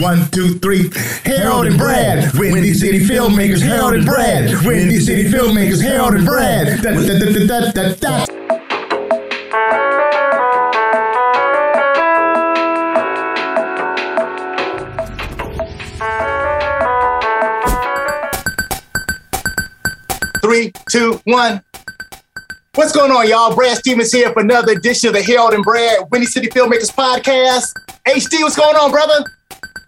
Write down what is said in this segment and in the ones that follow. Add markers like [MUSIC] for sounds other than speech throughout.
One, two, three. Harold and Brad. Windy City Filmmakers. Harold and Brad. Windy City Filmmakers. Harold and Brad. Da, da, da, da, da, da. Three, two, one. What's going on, y'all? Brad Stevens here for another edition of the Harold and Brad Windy City Filmmakers Podcast. HD, what's going on, brother?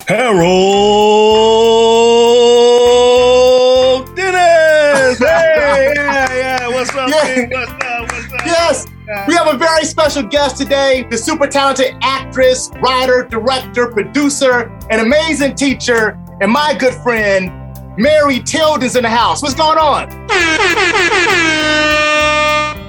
Harold Dennis. [LAUGHS] Hey, yeah, yeah. What's up? Yeah. What's up? What's up? Yes, we have a very special guest today, the super talented actress, writer, director, producer, and amazing teacher, and my good friend, Mary Tilden's in the house. What's going on? [LAUGHS]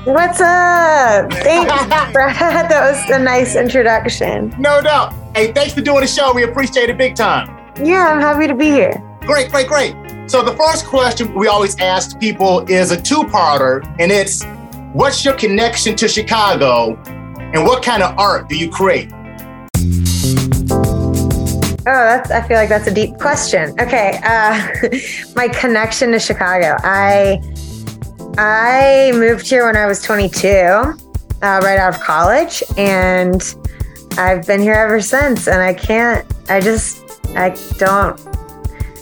What's up? Thanks, [LAUGHS] Brad. That was a nice introduction. No doubt. Hey, thanks for doing the show. We appreciate it big time. Yeah, I'm happy to be here. Great, great, great. So the first question we always ask people is a two-parter, and it's what's your connection to Chicago and what kind of art do you create? Oh, that's. I feel like that's a deep question. Okay, uh, [LAUGHS] my connection to Chicago. I I moved here when I was 22, uh, right out of college, and I've been here ever since. And I can't. I just. I don't.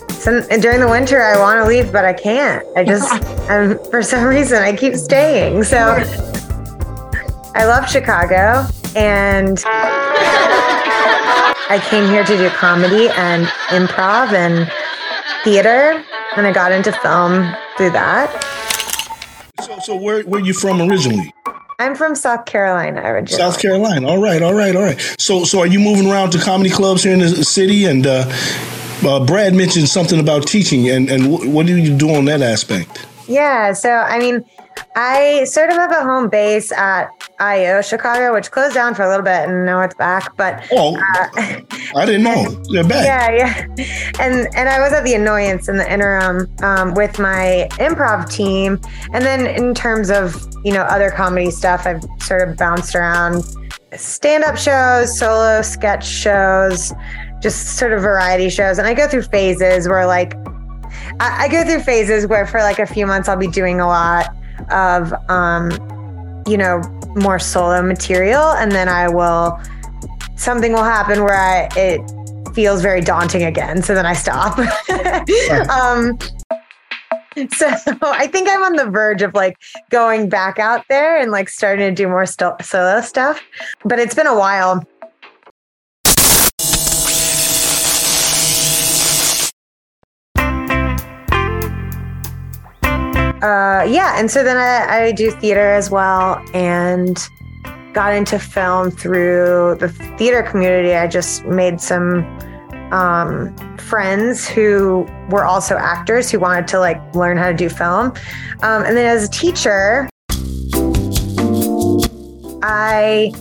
Some, during the winter, I want to leave, but I can't. I just. [LAUGHS] I'm, for some reason, I keep staying. So I love Chicago, and. I came here to do comedy and improv and theater, and I got into film through that. So, where where you from originally? I'm from South Carolina originally. South Carolina. All right, all right, all right. So, so are you moving around to comedy clubs here in the city? And uh, uh, Brad mentioned something about teaching, and and wh- what do you do on that aspect? Yeah, so I mean, I sort of have a home base at IO Chicago, which closed down for a little bit, and now it's back. But Oh, uh, I didn't know they're back. yeah, yeah, and and I was at the Annoyance in the interim um, with my improv team, and then in terms of you know other comedy stuff, I've sort of bounced around stand-up shows, solo sketch shows, just sort of variety shows, and I go through phases where like I, I go through phases where for like a few months I'll be doing a lot of um, you know more solo material, and then I will something will happen where I it feels very daunting again. So then I stop. [LAUGHS] um, so [LAUGHS] I think I'm on the verge of like going back out there and like starting to do more sto- solo stuff. But it's been a while. Uh, yeah, and so then I, I do theater as well, and got into film through the theater community. I just made some um, friends who were also actors who wanted to like learn how to do film. Um, and then as a teacher, I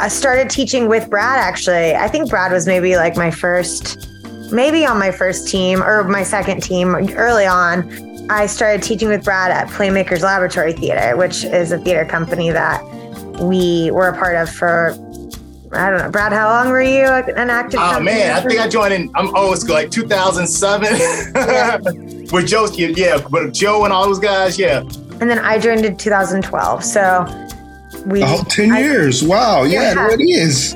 I started teaching with Brad. Actually, I think Brad was maybe like my first, maybe on my first team or my second team early on. I started teaching with Brad at Playmakers Laboratory Theater, which is a theater company that we were a part of for I don't know, Brad. How long were you an active? Oh man, I think I joined in. I'm old school, like 2007 [LAUGHS] with Joe. Yeah, with Joe and all those guys. Yeah. and then I joined in 2012. So we Oh, 10 I- years. Wow. Yeah, Yeah. there it is.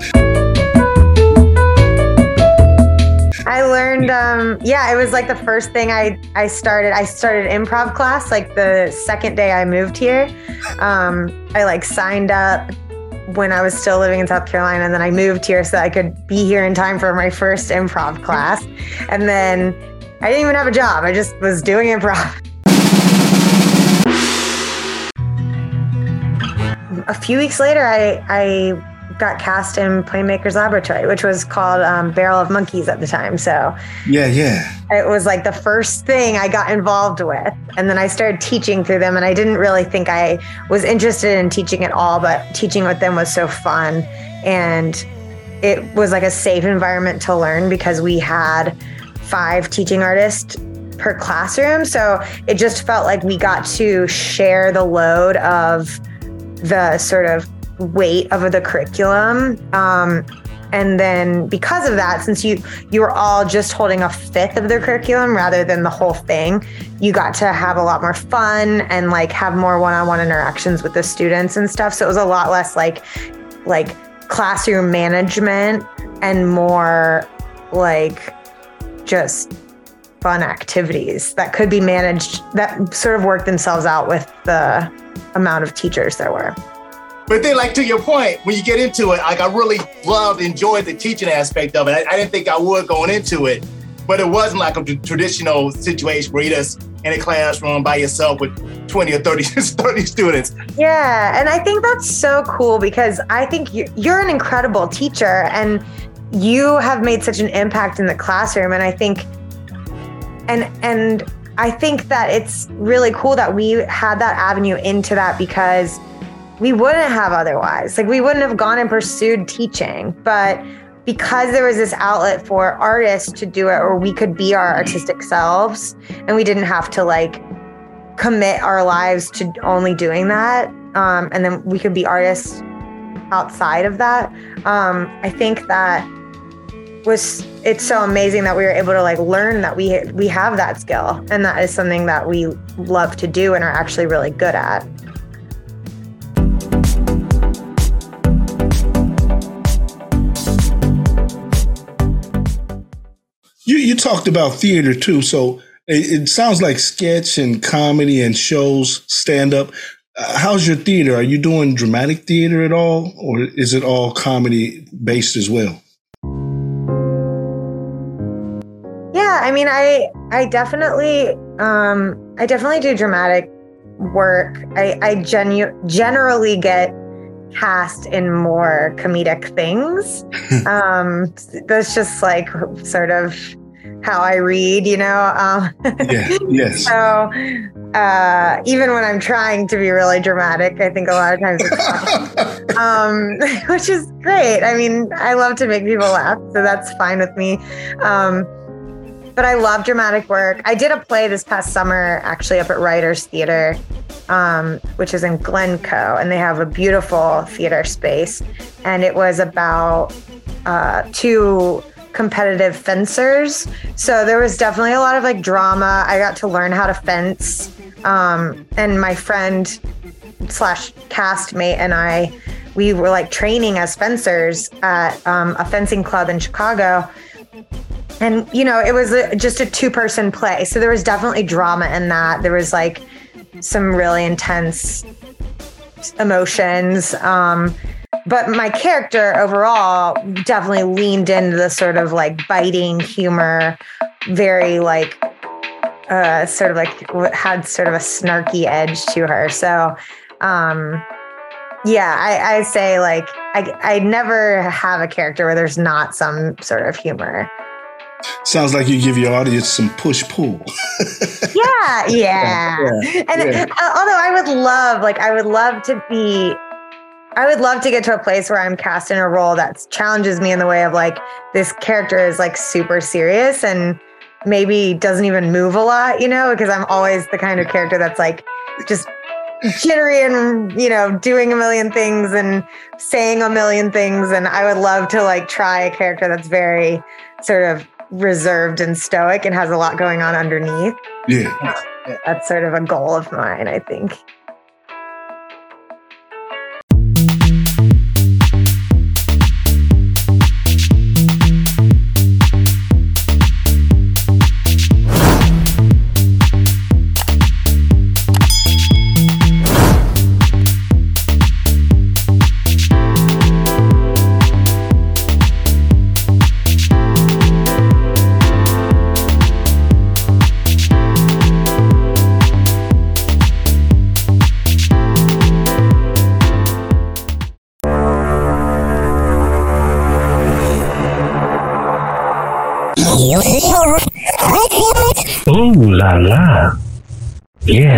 I learned, um, yeah, it was like the first thing I, I started. I started improv class like the second day I moved here. Um, I like signed up when I was still living in South Carolina, and then I moved here so I could be here in time for my first improv class. And then I didn't even have a job. I just was doing improv. A few weeks later, I, I got cast in Playmakers Laboratory, which was called um, Barrel of Monkeys at the time. So Yeah, yeah. it was like the first thing I got involved with. And then I started teaching through them. And I didn't really think I was interested in teaching at all, but teaching with them was so fun. And it was like a safe environment to learn because we had five teaching artists per classroom. So it just felt like we got to share the load of the sort of weight of the curriculum. Um, and then because of that, since you you were all just holding a fifth of the curriculum rather than the whole thing, you got to have a lot more fun and like have more one-on-one interactions with the students and stuff. So it was a lot less like like classroom management and more like just fun activities that could be managed that sort of work themselves out with the amount of teachers there were. But then, like to your point, when you get into it, like I really loved, enjoyed the teaching aspect of it. I, I didn't think I would going into it, but it wasn't like a traditional situation where you just in a classroom by yourself with 20 or 30, [LAUGHS] 30 students. Yeah, and I think that's so cool because I think you're, you're an incredible teacher and you have made such an impact in the classroom, and I think and and I think that it's really cool that we had that avenue into that because we wouldn't have otherwise. Like we wouldn't have gone and pursued teaching, but because there was this outlet for artists to do it or we could be our artistic selves and we didn't have to like commit our lives to only doing that um, and then we could be artists outside of that um, i think that was it's so amazing that we were able to like learn that we we have that skill and that is something that we love to do and are actually really good at. You talked about theater too, so it, it sounds like sketch and comedy and shows, stand up. Uh, how's your theater? Are you doing dramatic theater at all, or is it all comedy based as well? Yeah, I mean, I I definitely um, I definitely do dramatic work. I I genu- generally get cast in more comedic things. [LAUGHS] um, that's just like sort of how I read, you know. Um, yeah. [LAUGHS] Yes. so uh, even when I'm trying to be really dramatic, I think a lot of times it's [LAUGHS] um, [LAUGHS] which is great. I mean, I love to make people laugh, so that's fine with me. Um, but I love dramatic work. I did a play this past summer, actually, up at Writers Theater, um, which is in Glencoe, and they have a beautiful theater space. And it was about uh, two competitive fencers. So there was definitely a lot of like drama. I got to learn how to fence. Um, and my friend slash castmate and I, we were like training as fencers at um, a fencing club in Chicago and you know it was a, just a two person play so there was definitely drama in that there was like some really intense emotions um but my character overall definitely leaned into the sort of like biting humor very like uh sort of like had sort of a snarky edge to her so um yeah i i say like i i never have a character where there's not some sort of humor Sounds like you give your audience some push pull. [LAUGHS] yeah, yeah. yeah, And yeah. Uh, although I would love, like, I would love to be, I would love to get to a place where I'm cast in a role that challenges me in the way of like, this character is like super serious and maybe doesn't even move a lot, you know, because I'm always the kind of character that's like just jittery and you know doing a million things and saying a million things and i would love to like try a character that's very sort of reserved and stoic and has a lot going on underneath. Yeah. That's sort of a goal of mine, I think. La la. Yeah.